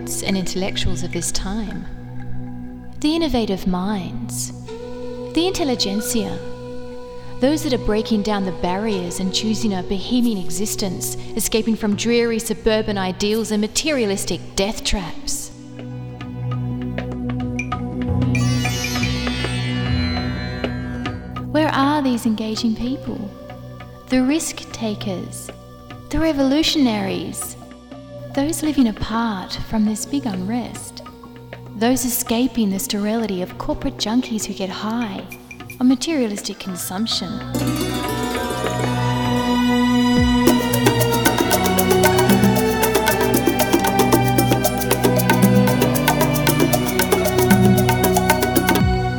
poets and intellectuals of this time, the innovative minds, the intelligentsia, those that are breaking down the barriers and choosing a bohemian existence, escaping from dreary suburban ideals and materialistic death traps. Where are these engaging people? The risk takers, the revolutionaries, those living apart from this big unrest, those escaping the sterility of corporate junkies who get high on materialistic consumption.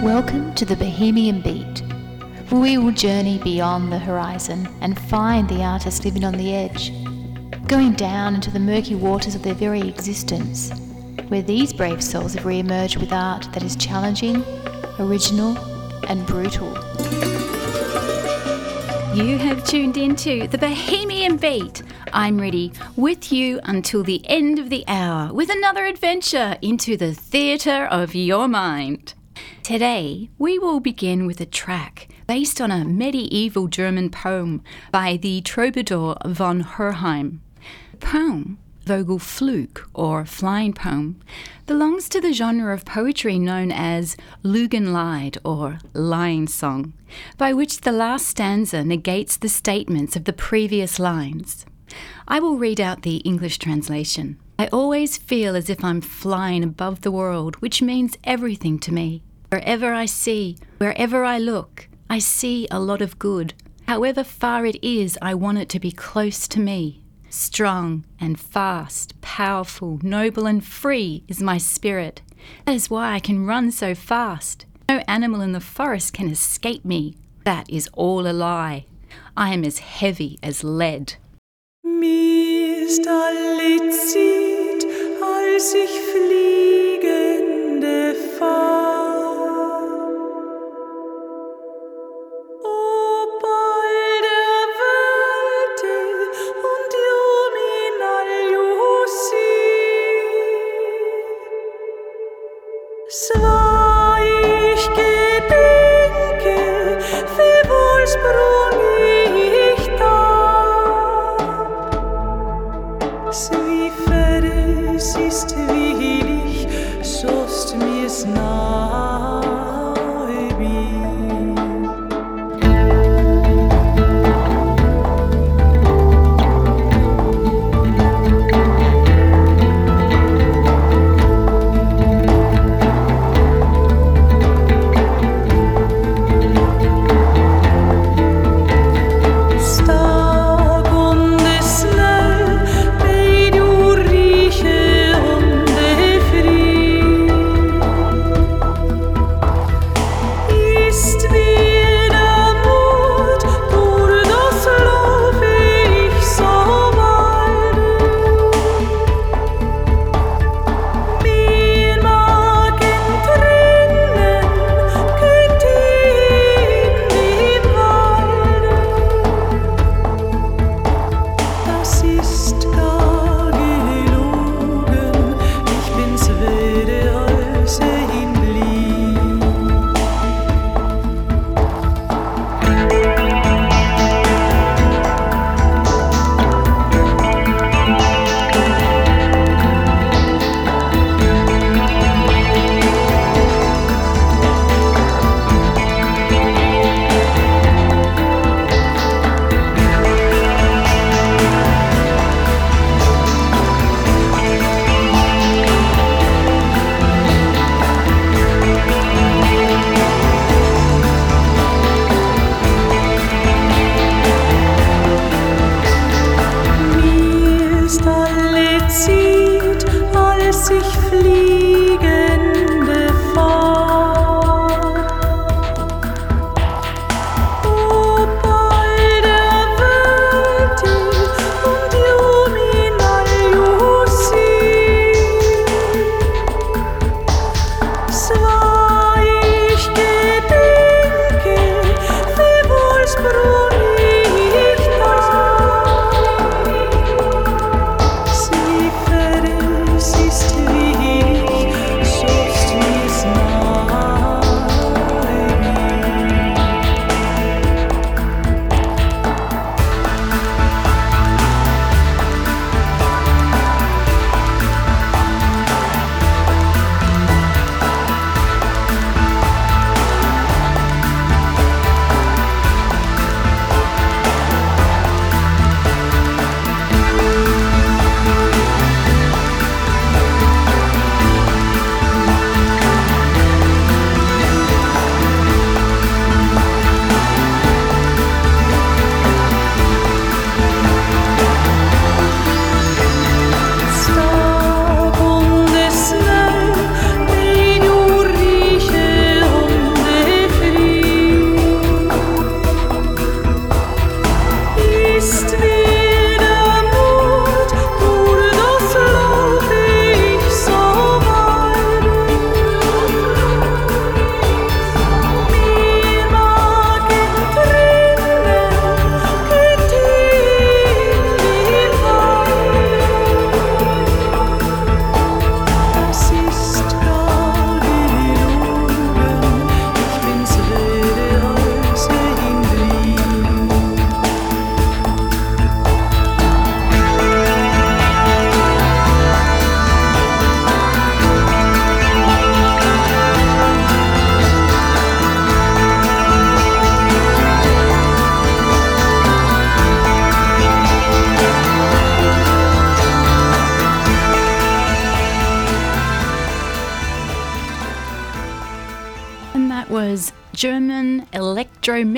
Welcome to the Bohemian Beat where we will journey beyond the horizon and find the artist living on the edge, going down into the murky waters of their very existence, where these brave souls have re emerged with art that is challenging, original, and brutal. You have tuned into the Bohemian Beat. I'm Riddhi with you until the end of the hour with another adventure into the theatre of your mind. Today, we will begin with a track based on a medieval German poem by the troubadour von Herrheim. Poem, Vogelflug, or flying poem, belongs to the genre of poetry known as Lügenlied, or lying song, by which the last stanza negates the statements of the previous lines. I will read out the English translation. I always feel as if I'm flying above the world, which means everything to me. Wherever I see, wherever I look, I see a lot of good. However far it is, I want it to be close to me. Strong and fast, powerful, noble and free is my spirit. That is why I can run so fast. No animal in the forest can escape me. That is all a lie. I am as heavy as lead.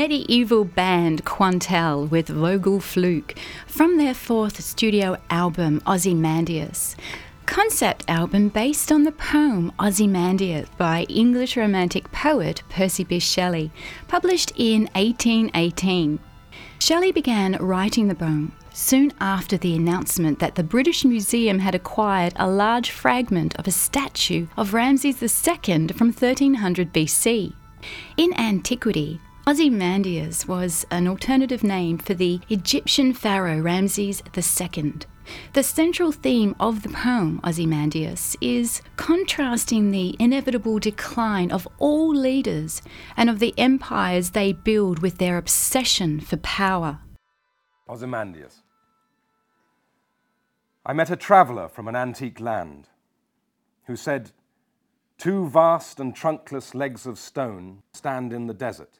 Medieval band Qntal with Vogelflug from their fourth studio album Ozymandias. Concept album based on the poem Ozymandias by English romantic poet Percy Bysshe Shelley, published in 1818. Shelley began writing the poem soon after the announcement that the British Museum had acquired a large fragment of a statue of Ramses II from 1300 BC. In antiquity, Ozymandias was an alternative name for the Egyptian pharaoh Ramses II. The central theme of the poem Ozymandias is contrasting the inevitable decline of all leaders and of the empires they build with their obsession for power. Ozymandias. I met a traveller from an antique land who said, Two vast and trunkless legs of stone stand in the desert.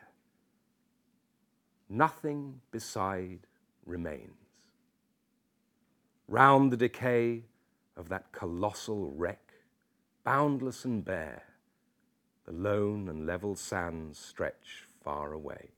Nothing beside remains. Round the decay of that colossal wreck, boundless and bare, the lone and level sands stretch far away.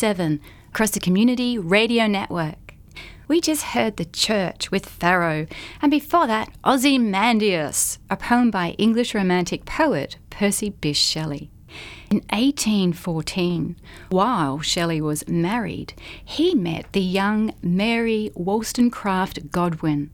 2007 across the Community Radio Network. We just heard The Church with Pharaoh, and before that, Ozymandias, a poem by English Romantic poet Percy Bysshe Shelley. In 1814, while Shelley was married, he met the young Mary Wollstonecraft Godwin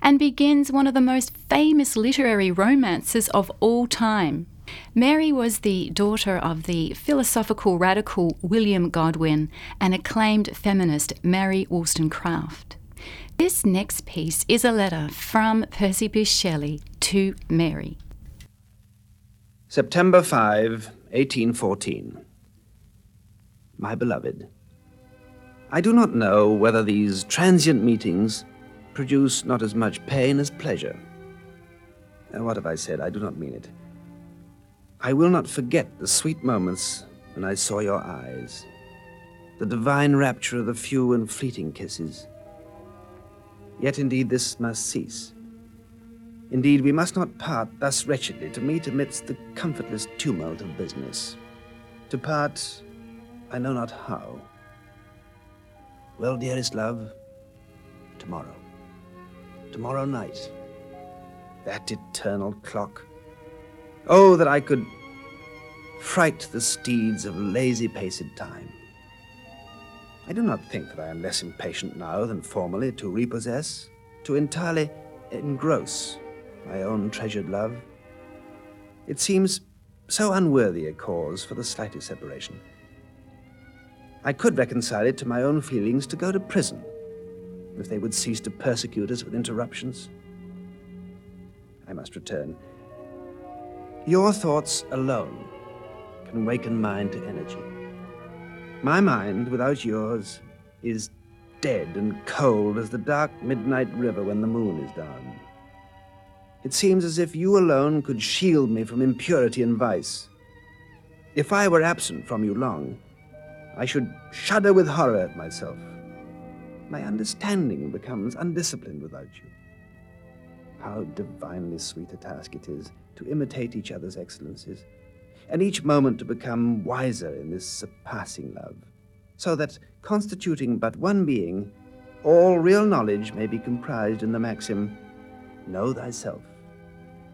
and begins one of the most famous literary romances of all time. Mary was the daughter of the philosophical radical William Godwin and acclaimed feminist Mary Wollstonecraft. This next piece is a letter from Percy Bysshe Shelley to Mary. September 5, 1814. My beloved, I do not know whether these transient meetings produce not as much pain as pleasure. What have I said? I do not mean it. I will not forget the sweet moments when I saw your eyes, the divine rapture of the few and fleeting kisses. Yet indeed this must cease. Indeed, we must not part thus wretchedly to meet amidst the comfortless tumult of business. To part, I know not how. Well, dearest love, tomorrow. Tomorrow night. That eternal clock. Oh, that I could fright the steeds of lazy paced time. I do not think that I am less impatient now than formerly to repossess, to entirely engross my own treasured love. It seems so unworthy a cause for the slightest separation. I could reconcile it to my own feelings to go to prison if they would cease to persecute us with interruptions. I must return. Your thoughts alone can waken mine to energy. My mind, without yours, is dead and cold as the dark midnight river when the moon is down. It seems as if you alone could shield me from impurity and vice. If I were absent from you long, I should shudder with horror at myself. My understanding becomes undisciplined without you. How divinely sweet a task it is to imitate each other's excellences, and each moment to become wiser in this surpassing love, so that, constituting but one being, all real knowledge may be comprised in the maxim, Know thyself,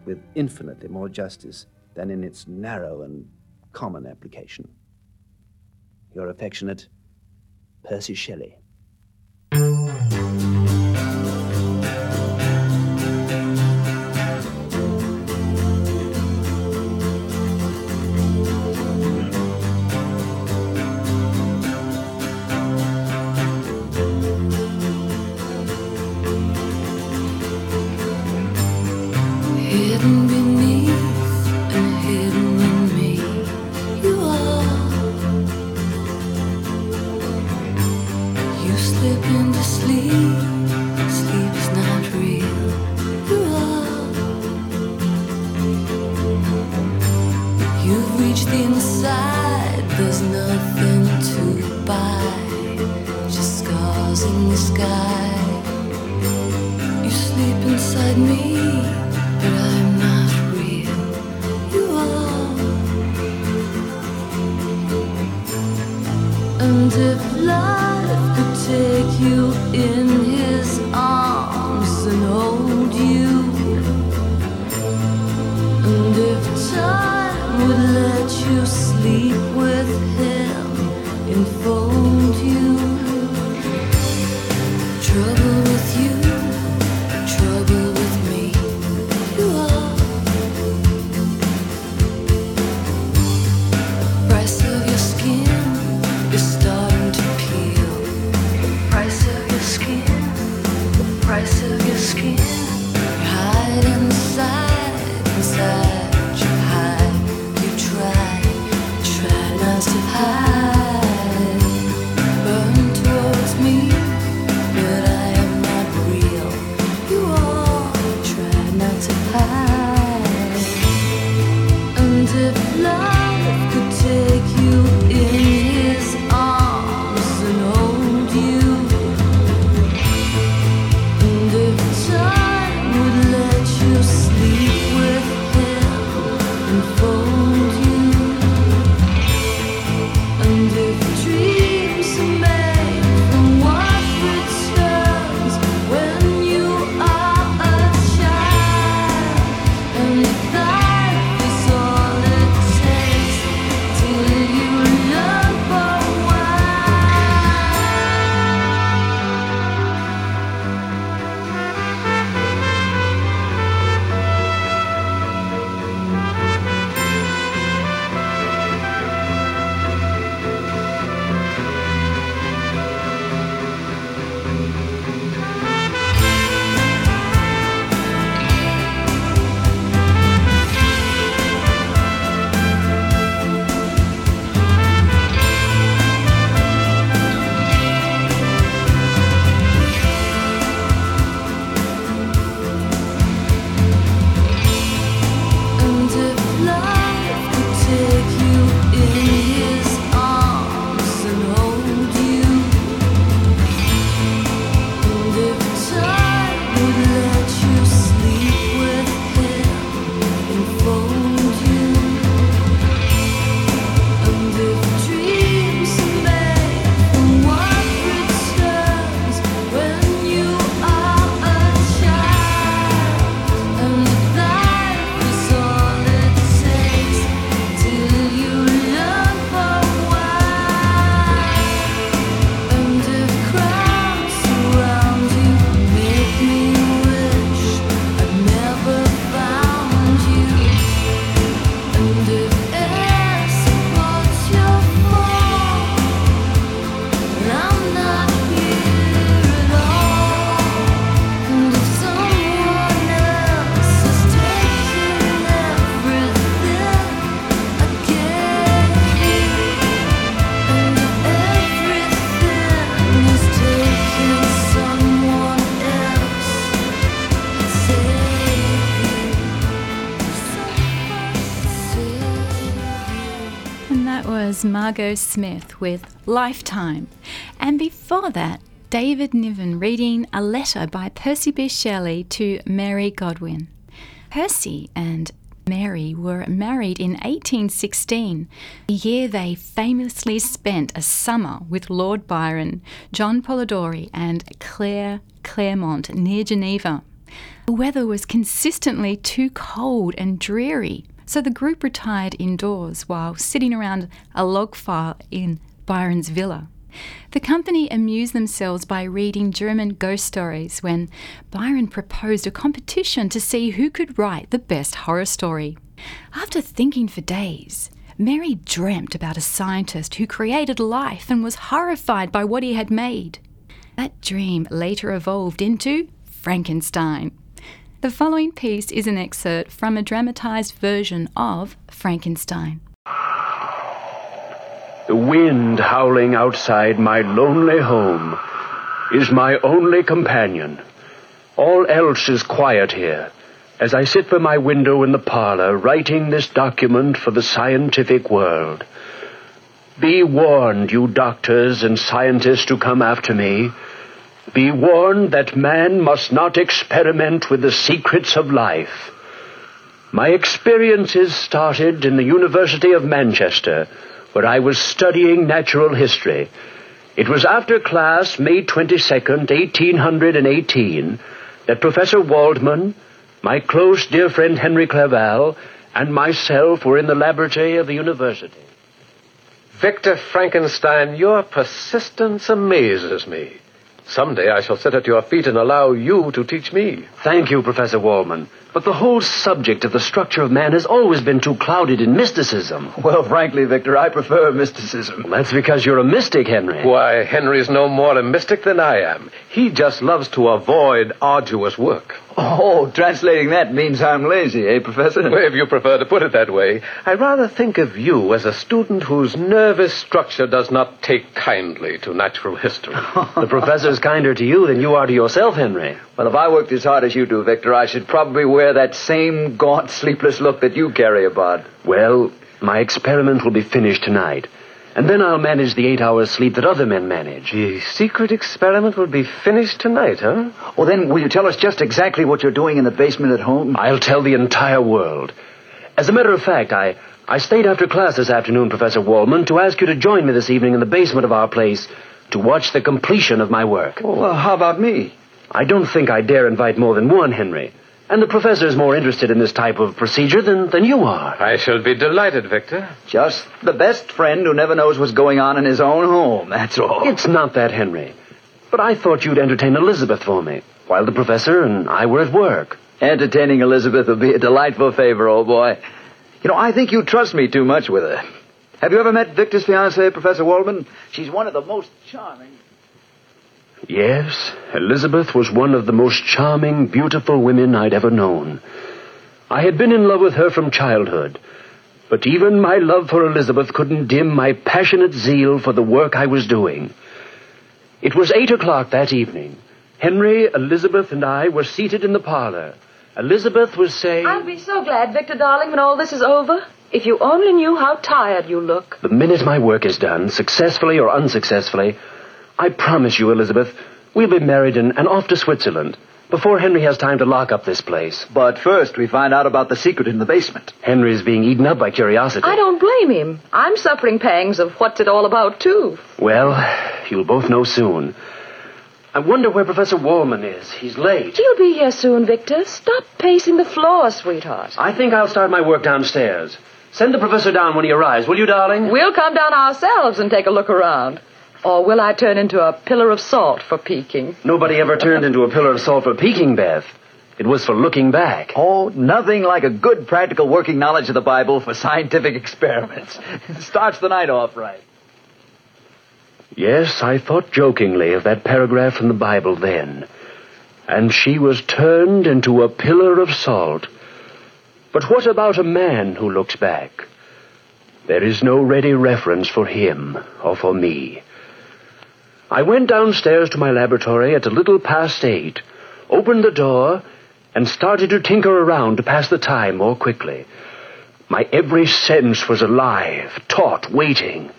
with infinitely more justice than in its narrow and common application. Your affectionate Percy Shelley. Margot Smith with Lifetime. And before that, David Niven reading a letter by Percy B. Shelley to Mary Godwin. Percy and Mary were married in 1816, the year they famously spent a summer with Lord Byron, John Polidori, and Claire Clairmont near Geneva. The weather was consistently too cold and dreary, so the group retired indoors while sitting around a log fire in Byron's villa. The company amused themselves by reading German ghost stories when Byron proposed a competition to see who could write the best horror story. After thinking for days, Mary dreamt about a scientist who created life and was horrified by what he had made. That dream later evolved into Frankenstein. The following piece is an excerpt from a dramatized version of Frankenstein. The wind howling outside my lonely home is my only companion. All else is quiet here as I sit by my window in the parlor writing this document for the scientific world. Be warned, you doctors and scientists who come after me. Be warned that man must not experiment with the secrets of life. My experiences started in the University of Manchester, where I was studying natural history. It was after class, May 22nd, 1818, that Professor Waldman, my close dear friend Henry Clerval, and myself were in the laboratory of the university. Victor Frankenstein, your persistence amazes me. Someday I shall sit at your feet and allow you to teach me. Thank you, Professor Waldman. But the whole subject of the structure of man has always been too clouded in mysticism. Well, frankly, Victor, I prefer mysticism. That's because you're a mystic, Henry. Why, Henry's no more a mystic than I am. He just loves to avoid arduous work. Oh, translating that means I'm lazy, eh, Professor? Well, if you prefer to put it that way, I rather think of you as a student whose nervous structure does not take kindly to natural history. the professor's kinder to you than you are to yourself, Henry. Well, if I worked as hard as you do, Victor, I should probably wear that same gaunt, sleepless look that you carry about. Well, my experiment will be finished tonight. And then I'll manage the eight hours sleep that other men manage. The secret experiment will be finished tonight, huh? Well, then, will you tell us just exactly what you're doing in the basement at home? I'll tell the entire world. As a matter of fact, I, I stayed after class this afternoon, Professor Waldman, to ask you to join me this evening in the basement of our place to watch the completion of my work. Oh, well, how about me? I don't think I dare invite more than one, Henry. And the professor is more interested in this type of procedure than, than you are. I shall be delighted, Victor. Just the best friend who never knows what's going on in his own home, that's all. It's not that, Henry. But I thought you'd entertain Elizabeth for me, while the professor and I were at work. Entertaining Elizabeth will be a delightful favor, old boy. You know, I think you trust me too much with her. Have you ever met Victor's fiancée, Professor Waldman? She's one of the most charming. Yes, Elizabeth was one of the most charming, beautiful women I'd ever known. I had been in love with her from childhood, but even my love for Elizabeth couldn't dim my passionate zeal for the work I was doing. It was eight o'clock that evening. Henry, Elizabeth, and I were seated in the parlor. Elizabeth was saying... I'll be so glad, Victor, darling, when all this is over. If you only knew how tired you look. The minute my work is done, successfully or unsuccessfully, I promise you, Elizabeth, we'll be married and, and off to Switzerland before Henry has time to lock up this place. But first, we find out about the secret in the basement. Henry's being eaten up by curiosity. I don't blame him. I'm suffering pangs of what's it all about, too. Well, you'll both know soon. I wonder where Professor Waldman is. He's late. He'll be here soon, Victor. Stop pacing the floor, sweetheart. I think I'll start my work downstairs. Send the professor down when he arrives, will you, darling? We'll come down ourselves and take a look around. Or will I turn into a pillar of salt for peeking? Nobody ever turned into a pillar of salt for peeking, Beth. It was for looking back. Oh, nothing like a good practical working knowledge of the Bible for scientific experiments. Starts the night off right. Yes, I thought jokingly of that paragraph from the Bible then. And she was turned into a pillar of salt. But what about a man who looks back? There is no ready reference for him or for me. I went downstairs to my laboratory at a little past eight, opened the door, and started to tinker around to pass the time more quickly. My every sense was alive, taut, waiting,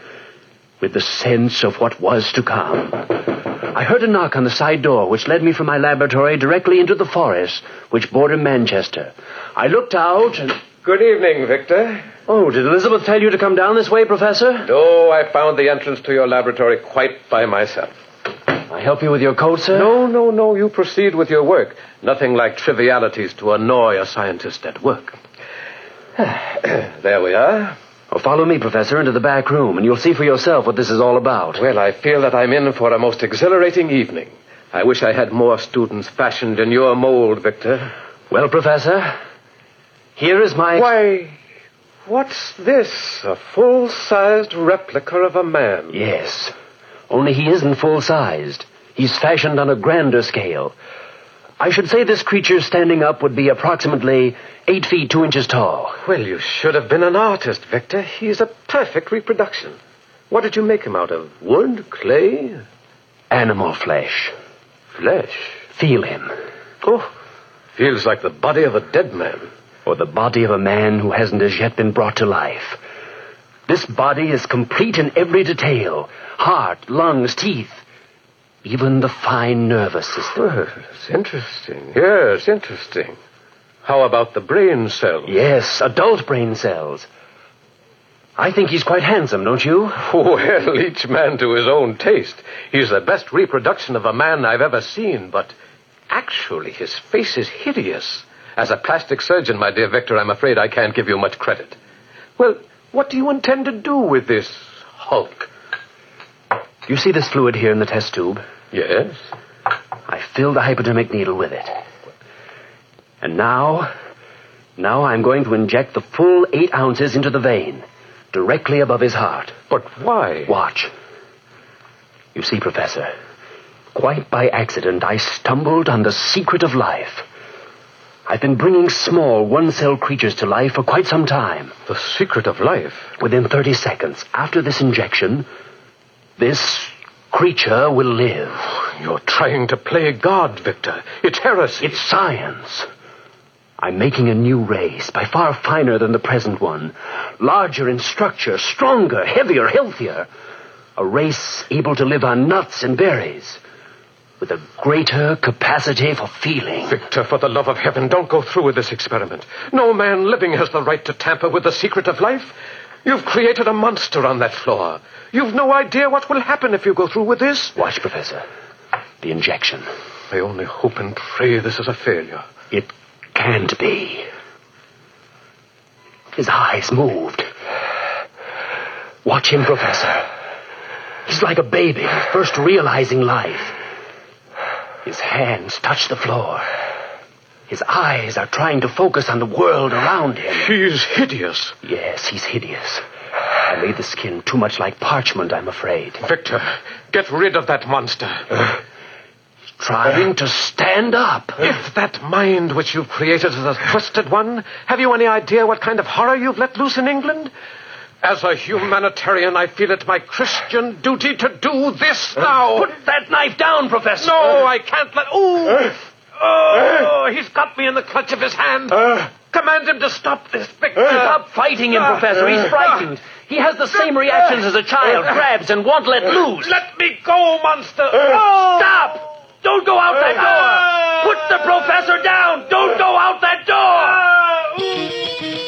with the sense of what was to come. I heard a knock on the side door, which led me from my laboratory directly into the forest, which bordered Manchester. I looked out and. Good evening, Victor. Oh, did Elizabeth tell you to come down this way, Professor? No, I found the entrance to your laboratory quite by myself. I help you with your coat, sir? No, no, no. You proceed with your work. Nothing like trivialities to annoy a scientist at work. there we are. Well, follow me, Professor, into the back room, and you'll see for yourself what this is all about. Well, I feel that I'm in for a most exhilarating evening. I wish I had more students fashioned in your mold, Victor. Well, Professor, here is my. Why, what's this? A full sized replica of a man. Yes. Only he isn't full sized. He's fashioned on a grander scale. I should say this creature standing up would be approximately eight feet two inches tall. Well, you should have been an artist, Victor. He's a perfect reproduction. What did you make him out of? Wood? Clay? Animal flesh. Flesh? Feel him. Oh, feels like the body of a dead man. Or the body of a man who hasn't as yet been brought to life. This body is complete in every detail heart, lungs, teeth, even the fine nervous system. Well, it's interesting. Yes, interesting. How about the brain cells? Yes, adult brain cells. I think he's quite handsome, don't you? Well, each man to his own taste. He's the best reproduction of a man I've ever seen, but actually his face is hideous. As a plastic surgeon, my dear Victor, I'm afraid I can't give you much credit. Well, what do you intend to do with this Hulk? You see this fluid here in the test tube? Yes. I filled the hypodermic needle with it. And now, now I'm going to inject the full eight ounces into the vein, directly above his heart. But why? Watch. You see, Professor, quite by accident, I stumbled on the secret of life. I've been bringing small one-cell creatures to life for quite some time. The secret of life? Within 30 seconds, after this injection, this creature will live. You're trying to play God, Victor. It's heresy. It's science. I'm making a new race, by far finer than the present one. Larger in structure, stronger, heavier, healthier. A race able to live on nuts and berries. With a greater capacity for feeling. Victor, for the love of heaven, don't go through with this experiment. No man living has the right to tamper with the secret of life. You've created a monster on that floor. You've no idea what will happen if you go through with this. Watch, Professor. The injection. I only hope and pray this is a failure. It can't be. His eyes moved. Watch him, Professor. He's like a baby, first realizing life. His hands touch the floor. His eyes are trying to focus on the world around him. He's hideous. Yes, he's hideous. I made the skin too much like parchment, I'm afraid. Victor, get rid of that monster. Uh, trying to stand up. If that mind which you've created is a twisted one, have you any idea what kind of horror you've let loose in England? As a humanitarian, I feel it my Christian duty to do this now. Put that knife down, Professor. No, I can't let. Ooh! Eh? Oh, eh? he's got me in the clutch of his hand. Eh? Command him to stop this, Victor. Stop fighting him, ah. Professor. He's frightened. He has the same reactions as a child. Grabs and won't let loose. Let me go, monster. Oh. Stop! Don't go out that door! Put the professor down! Don't go out that door! Ah.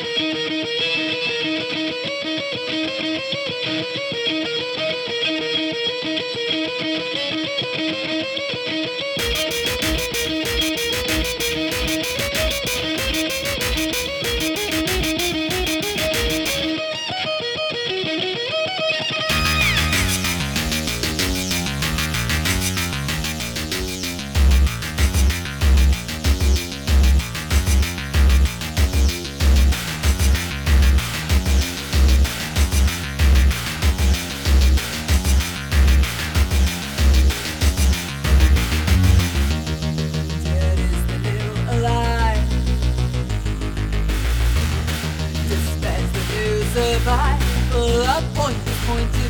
up, point, point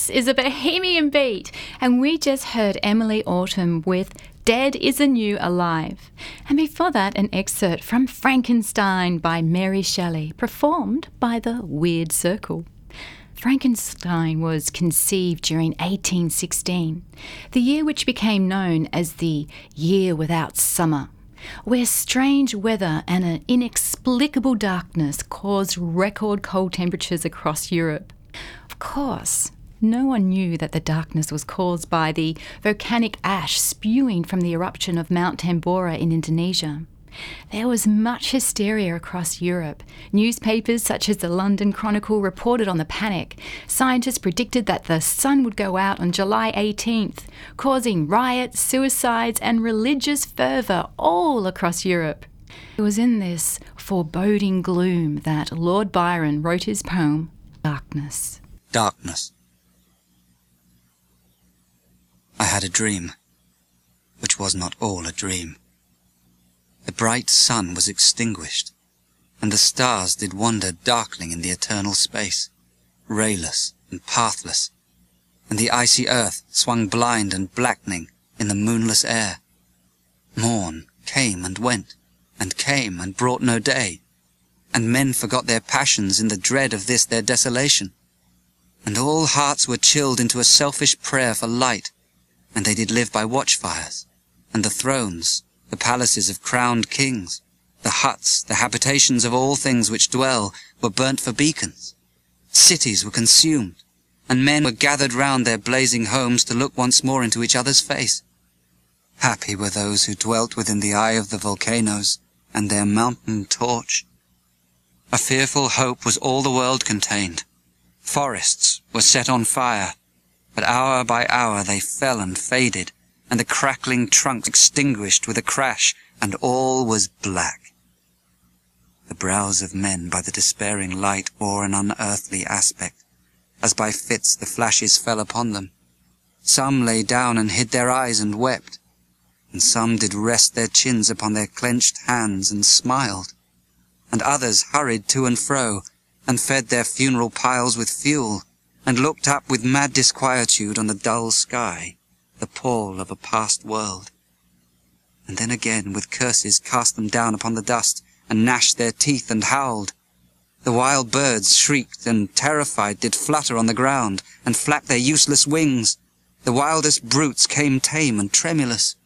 This is a Bohemian Beat, and we just heard Emilie Autumn with Dead is a New Alive. And before that, an excerpt from Frankenstein by Mary Shelley, performed by the Weird Circle. Frankenstein was conceived during 1816, the year which became known as the Year Without Summer, where strange weather and an inexplicable darkness caused record cold temperatures across Europe. Of course, no one knew that the darkness was caused by the volcanic ash spewing from the eruption of Mount Tambora in Indonesia. There was much hysteria across Europe. Newspapers such as the London Chronicle reported on the panic. Scientists predicted that the sun would go out on July 18th, causing riots, suicides, and religious fervour all across Europe. It was in this foreboding gloom that Lord Byron wrote his poem, Darkness. Darkness. I had a dream, which was not all a dream. The bright sun was extinguished, and the stars did wander darkling in the eternal space, rayless and pathless, and the icy earth swung blind and blackening in the moonless air. Morn came and went, and came and brought no day, and men forgot their passions in the dread of this their desolation. And all hearts were chilled into a selfish prayer for light, and they did live by watchfires, and the thrones, the palaces of crowned kings, the huts, the habitations of all things which dwell, were burnt for beacons. Cities were consumed, and men were gathered round their blazing homes to look once more into each other's face. Happy were those who dwelt within the eye of the volcanoes and their mountain torch. A fearful hope was all the world contained. Forests were set on fire, but hour by hour they fell and faded, and the crackling trunks extinguished with a crash, and all was black. The brows of men by the despairing light wore an unearthly aspect, as by fits the flashes fell upon them. Some lay down and hid their eyes and wept, and some did rest their chins upon their clenched hands and smiled, and others hurried to and fro, and fed their funeral piles with fuel, and looked up with mad disquietude on the dull sky, the pall of a past world. And then again with curses cast them down upon the dust, and gnashed their teeth and howled. The wild birds shrieked, and terrified did flutter on the ground, and flap their useless wings. The wildest brutes came tame and tremulous,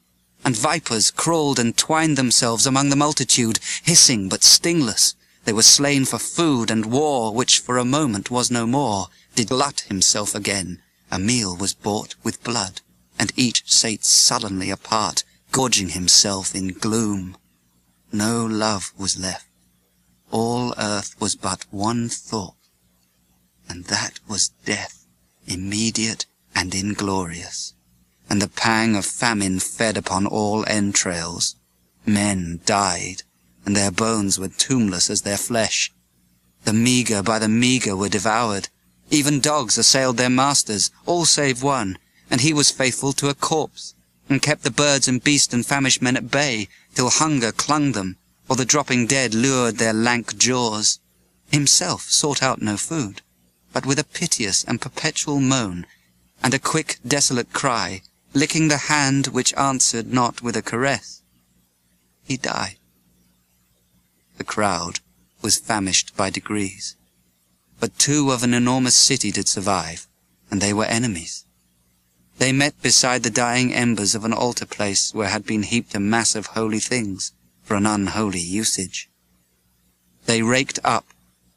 and vipers crawled and twined themselves among the multitude, hissing but stingless. They were slain for food and war, which for a moment was no more, did glut himself again. A meal was bought with blood, and each sate sullenly apart, gorging himself in gloom. No love was left. All earth was but one thought, and that was death, immediate and inglorious. And the pang of famine fed upon all entrails. Men died, and their bones were tombless as their flesh. The meagre by the meagre were devoured, Even dogs assailed their masters, all save one, and he was faithful to a corpse, and kept the birds and beasts and famished men at bay, till hunger clung them, or the dropping dead lured their lank jaws. Himself sought out no food, but with a piteous and perpetual moan, and a quick desolate cry, licking the hand which answered not with a caress, he died. The crowd was famished by degrees. But two of an enormous city did survive, and they were enemies. They met beside the dying embers of an altar place where had been heaped a mass of holy things for an unholy usage. They raked up,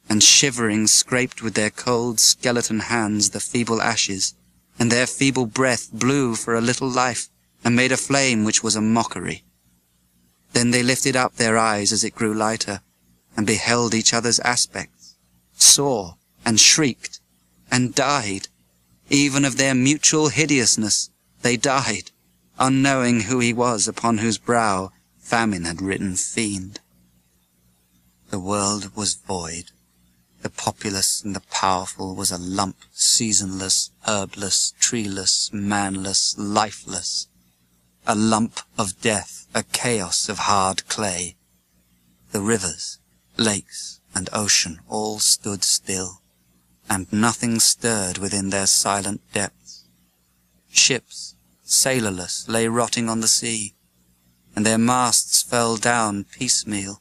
and shivering scraped with their cold skeleton hands the feeble ashes, and their feeble breath blew for a little life, and made a flame which was a mockery. Then they lifted up their eyes as it grew lighter, and beheld each other's aspects, saw and shrieked, and died. Even of their mutual hideousness they died, unknowing who he was upon whose brow famine had written fiend. The world was void. The populous and the powerful was a lump, seasonless, herbless, treeless, manless, lifeless. A lump of death, a chaos of hard clay. The rivers, lakes, and ocean all stood still, and nothing stirred within their silent depths. Ships, sailorless, lay rotting on the sea, and their masts fell down piecemeal.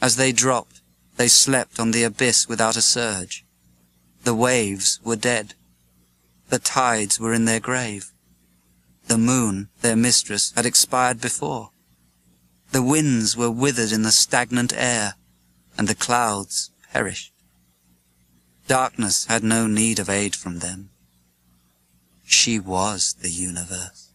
As they dropped, they slept on the abyss without a surge. The waves were dead. The tides were in their grave. The moon, their mistress, had expired before. The winds were withered in the stagnant air, and the clouds perished. Darkness had no need of aid from them. She was the universe.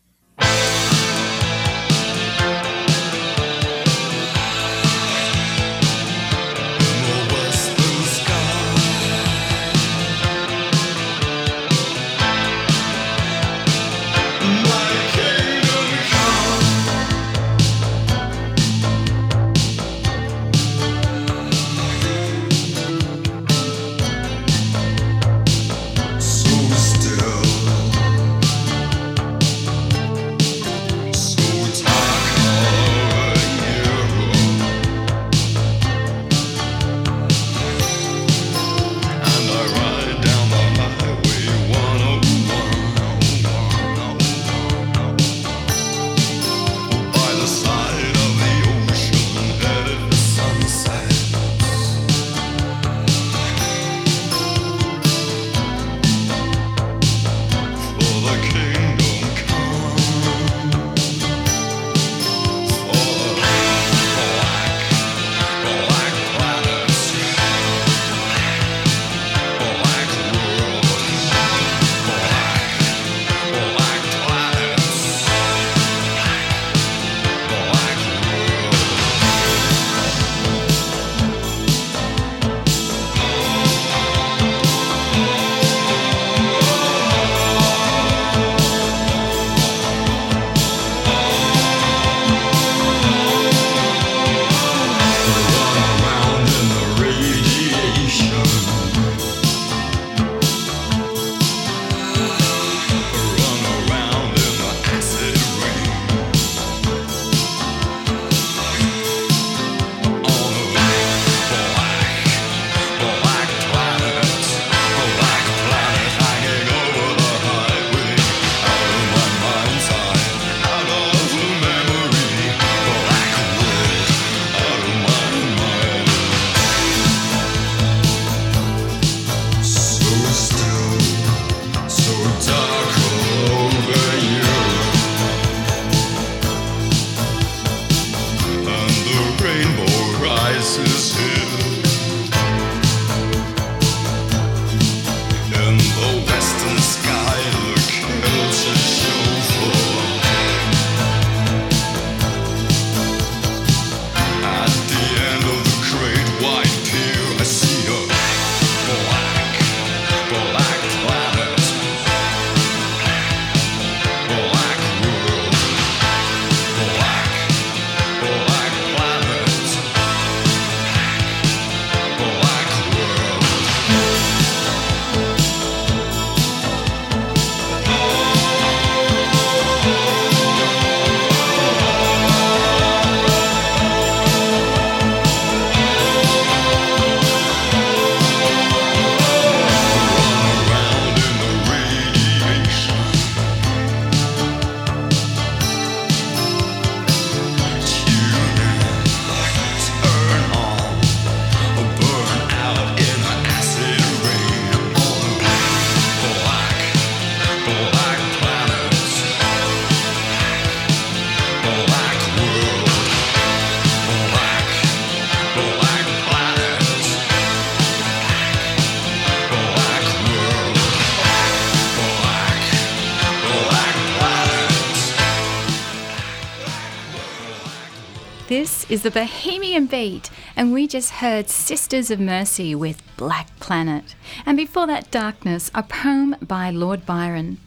Is the Bohemian Beat, and we just heard Sisters of Mercy with Black Planet. And before that, Darkness, a poem by Lord Byron.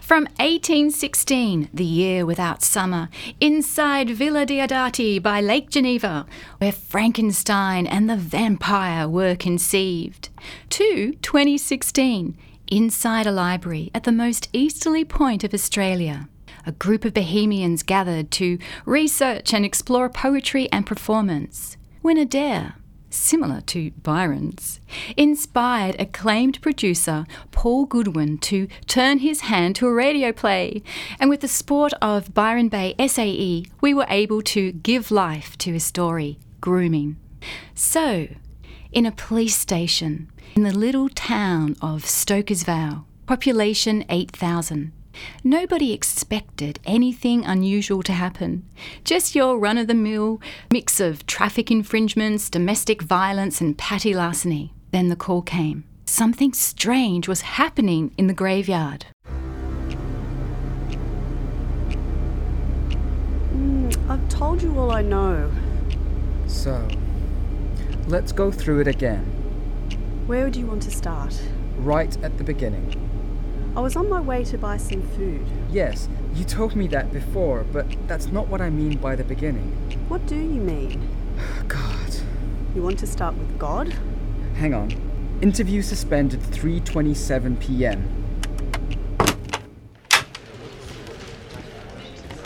From 1816, the year without summer, inside Villa Diodati by Lake Geneva, where Frankenstein and the vampire were conceived, to 2016, inside a library at the most easterly point of Australia. A group of Bohemians gathered to research and explore poetry and performance. When a dare, similar to Byron's, inspired acclaimed producer Paul Goodwin to turn his hand to a radio play. And with the support of Byron Bay SAE, we were able to give life to his story, Grooming. So, in a police station in the little town of Stokers Vale, population 8,000. Nobody expected anything unusual to happen. Just your run of the mill mix of traffic infringements, domestic violence, and petty larceny. Then the call came. Something strange was happening in the graveyard. Mm, I've told you all I know. So, let's go through it again. Where would you want to start? Right at the beginning. I was on my way to buy some food. Yes, you told me that before, but that's not what I mean by the beginning. What do you mean? God. You want to start with God? Hang on. Interview suspended 3:27 p.m.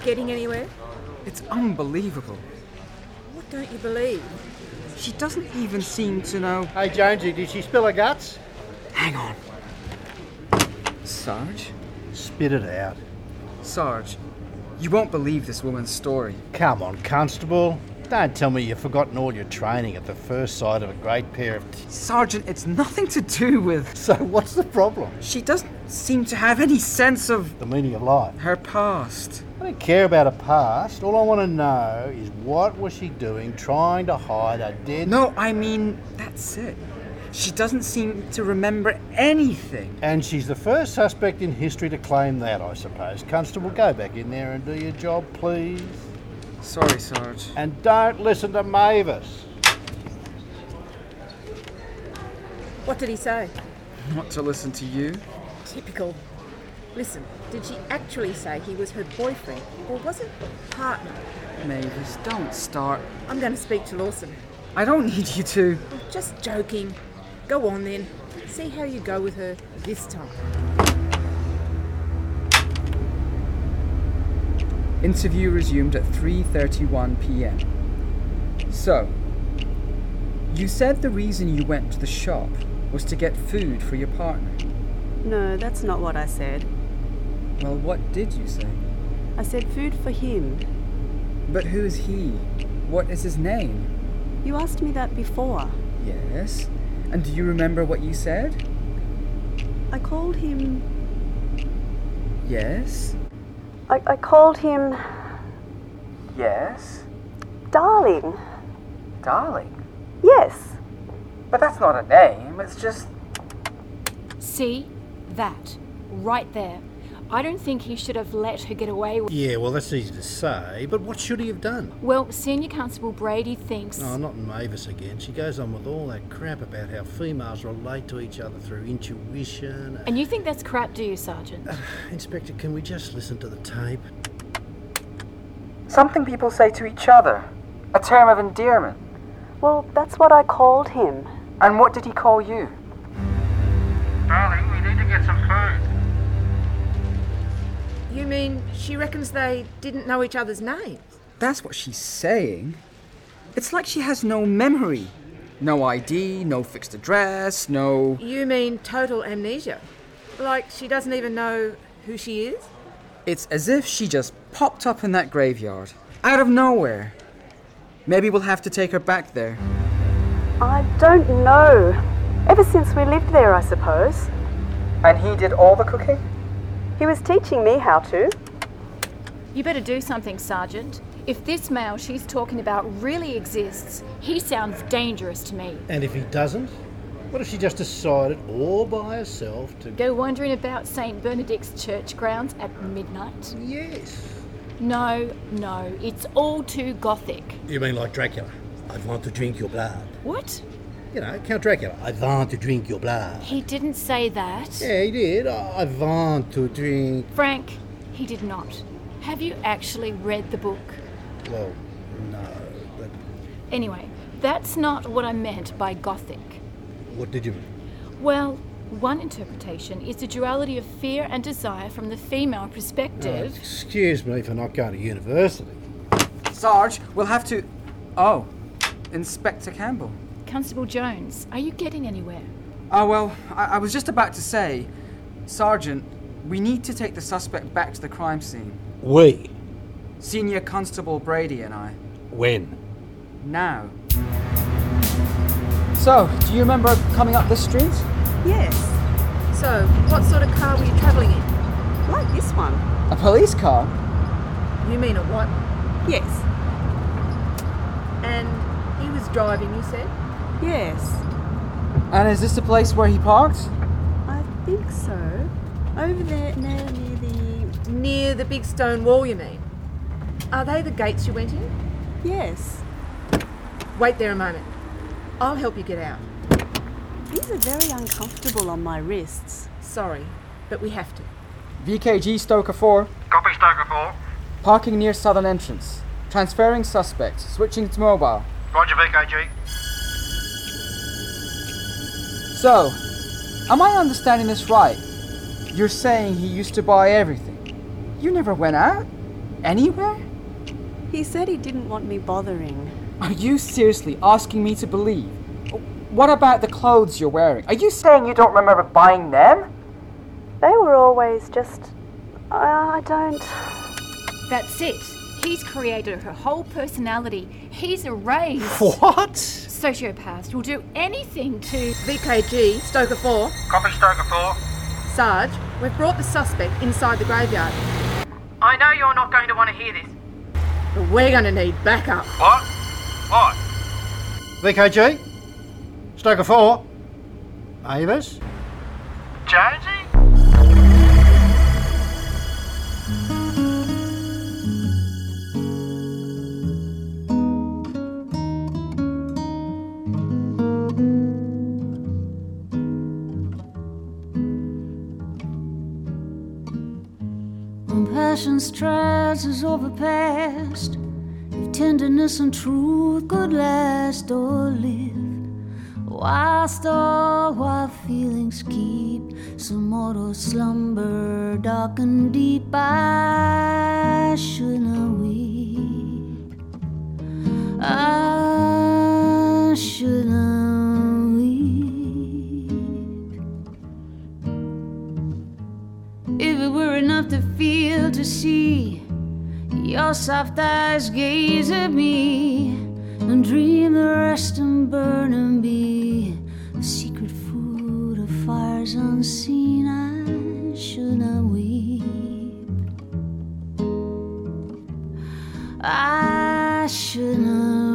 Getting anywhere? It's unbelievable. What don't you believe? She doesn't even seem to know. Hey Jonesy, did she spill her guts? Hang on. Sarge? Spit it out. Sarge, you won't believe this woman's story. Come on, Constable. Don't tell me you've forgotten all your training at the first sight of a great pair of. T- Sergeant, it's nothing to do with. So, what's the problem? She doesn't seem to have any sense of. The meaning of life. Her past. I don't care about her past. All I want to know is what was she doing trying to hide a dead. No, I mean, that's it. She doesn't seem to remember anything. And she's the first suspect in history to claim that, I suppose. Constable, go back in there and do your job, please. Sorry, Sarge. And don't listen to Mavis. What did he say? Not to listen to you. Typical. Listen, did she actually say he was her boyfriend or was it partner? Mavis, don't start. I'm going to speak to Lawson. I don't need you to. Just joking. Go on then. See how you go with her this time. Interview resumed at 3:31 p.m. So, you said the reason you went to the shop was to get food for your partner. No, that's not what I said. Well, what did you say? I said food for him. But who is he? What is his name? You asked me that before. Yes. And do you remember what you said? I called him. Yes. I, I called him. Yes. Darling. Darling? Yes. But that's not a name, it's just. See? That. Right there. I don't think he should have let her get away with Yeah, well, that's easy to say, but what should he have done? Well, Senior Constable Brady thinks. Oh, not Mavis again. She goes on with all that crap about how females relate to each other through intuition. And you think that's crap, do you, Sergeant? Inspector, can we just listen to the tape? Something people say to each other. A term of endearment. Well, that's what I called him. And what did he call you? Darling, we need to get some food. You mean she reckons they didn't know each other's names? That's what she's saying. It's like she has no memory. No ID, no fixed address, no. You mean total amnesia? Like she doesn't even know who she is? It's as if she just popped up in that graveyard. Out of nowhere. Maybe we'll have to take her back there. I don't know. Ever since we lived there, I suppose. And he did all the cooking? He was teaching me how to. You better do something, Sergeant. If this male she's talking about really exists, he sounds dangerous to me. And if he doesn't? What if she just decided all by herself to Go wandering about St. Bernadette's church grounds at midnight? Yes. No, no, it's all too gothic. You mean like Dracula? I'd want to drink your blood. What? You know, Count Dracula. I want to drink your blood. He didn't say that. Yeah, he did. I I want to drink. Frank, he did not. Have you actually read the book? Well, no, but Anyway, that's not what I meant by gothic. what did you mean? Well, one interpretation is the duality of fear and desire from the female perspective. Uh, excuse me for not going to university. Sarge, we'll have to. Oh, Inspector Campbell. Constable Jones, are you getting anywhere? Oh, well, I, I was just about to say, Sergeant, we need to take the suspect back to the crime scene. We? Senior Constable Brady and I. When? Now. So, do you remember coming up this street? Yes. So, what sort of car were you travelling in? Like this one. A police car? You mean a what? Yes. And he was driving, you said? Yes. And is this the place where he parked? I think so. Over there, now near the. Near the big stone wall, you mean? Are they the gates you went in? Yes. Wait there a moment. I'll help you get out. These are very uncomfortable on my wrists. Sorry, but we have to. VKG Stoker 4. Copy, Stoker 4. Parking near southern entrance. Transferring suspect. Switching to mobile. Roger, VKG. So, am I understanding this right? You're saying he used to buy everything. You never went out? Anywhere? He said he didn't want me bothering. Are you seriously asking me to believe? What about the clothes you're wearing? Are you saying you don't remember buying them? They were always just. I I don't. That's it. He's created her whole personality. He's erased. What? Sociopaths will do anything to. VKG, Stoker 4. Copy, Stoker 4. Sarge, we've brought the suspect inside the graveyard. I know you're not going to want to hear this. But we're going to need backup. What? What? VKG? Stoker 4? Avis? Jonesy? Passion strides us overpast, if tenderness and truth could last or live, whilst all while feelings keep some mortal slumber dark and deep, I should not weep. I should it were enough to feel, to see your soft eyes gaze at me and dream the rest and burn and be the secret food of fires unseen, I should not weep. I should not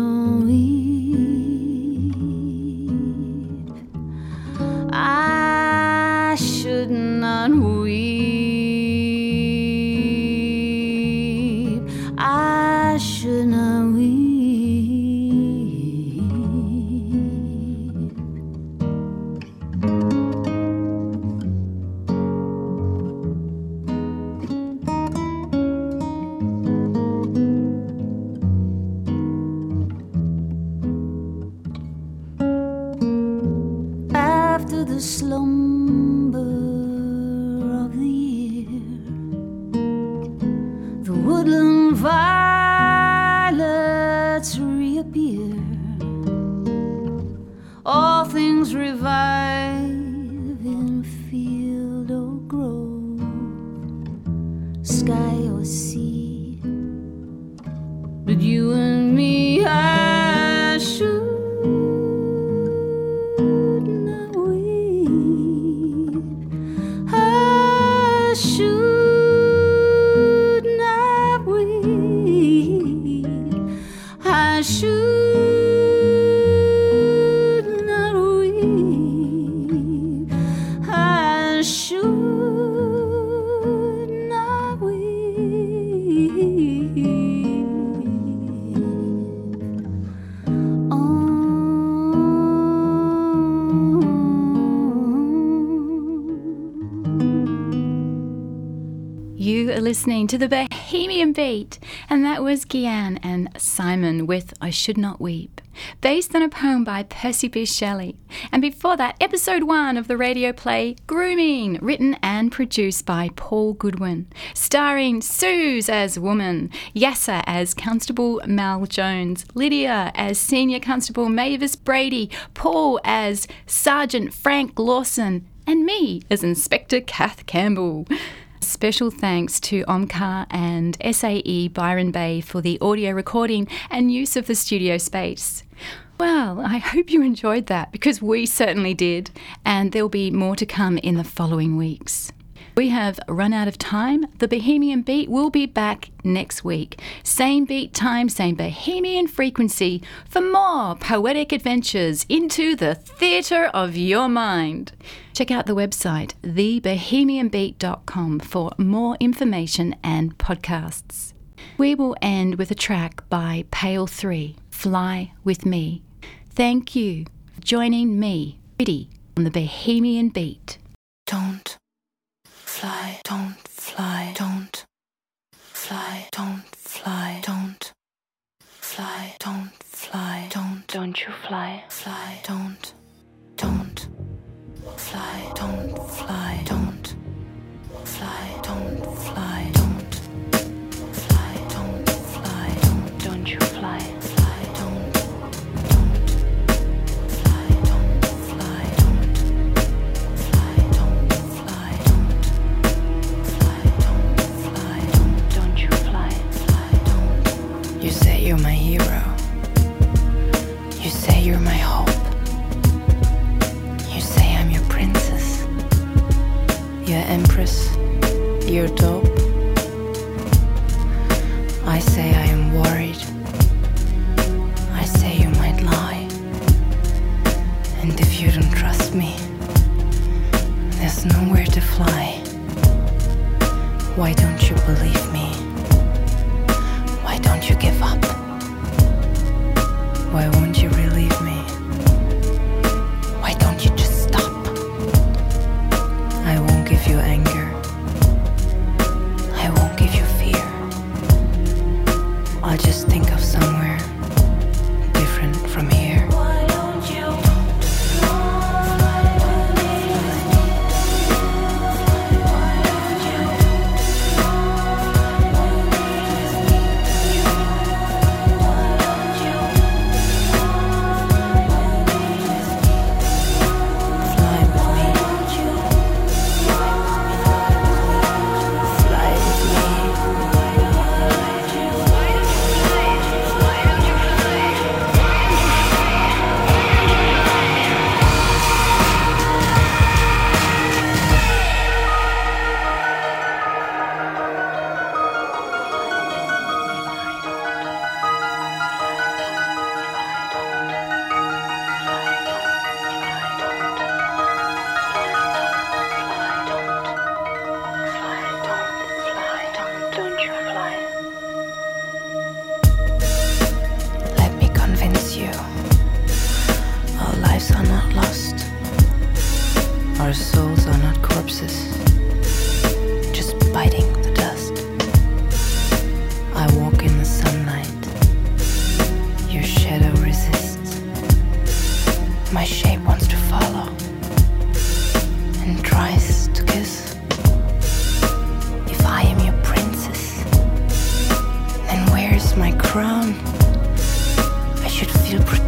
listening to the Bohemian Beat, and that was Gian and Simon with I Should Not Weep, based on a poem by Percy B. Shelley. And before that, episode one of the radio play Grooming, written and produced by Paul Goodwin, starring Suze as woman, Yasser as Constable Mal Jones, Lydia as Senior Constable Mavis Brady, Paul as Sergeant Frank Lawson, and me as Inspector Kath Campbell. Special thanks to Omcar and SAE Byron Bay for the audio recording and use of the studio space. Well, I hope you enjoyed that because we certainly did, and there'll be more to come in the following weeks. We have run out of time. The Bohemian Beat will be back next week. Same beat time, same Bohemian frequency for more poetic adventures into the theatre of your mind. Check out the website, thebohemianbeat.com, for more information and podcasts. We will end with a track by Pale 3, Fly With Me. Thank you for joining me, Riddhi, on the Bohemian Beat. Don't fly, don't fly, don't fly, don't fly, don't fly, don't fly, don't, don't you fly, fly, don't, don't fly, don't fly, don't fly, don't fly, don't fly, don't fly, don't, you fly, you're my hero. You say you're my hope. You say I'm your princess. Your empress. Your dope. I say I am worried. I say you might lie. And if you don't trust me, there's nowhere to fly. Why don't you believe me? Why don't you give up? Why won't you crown? I should feel protected,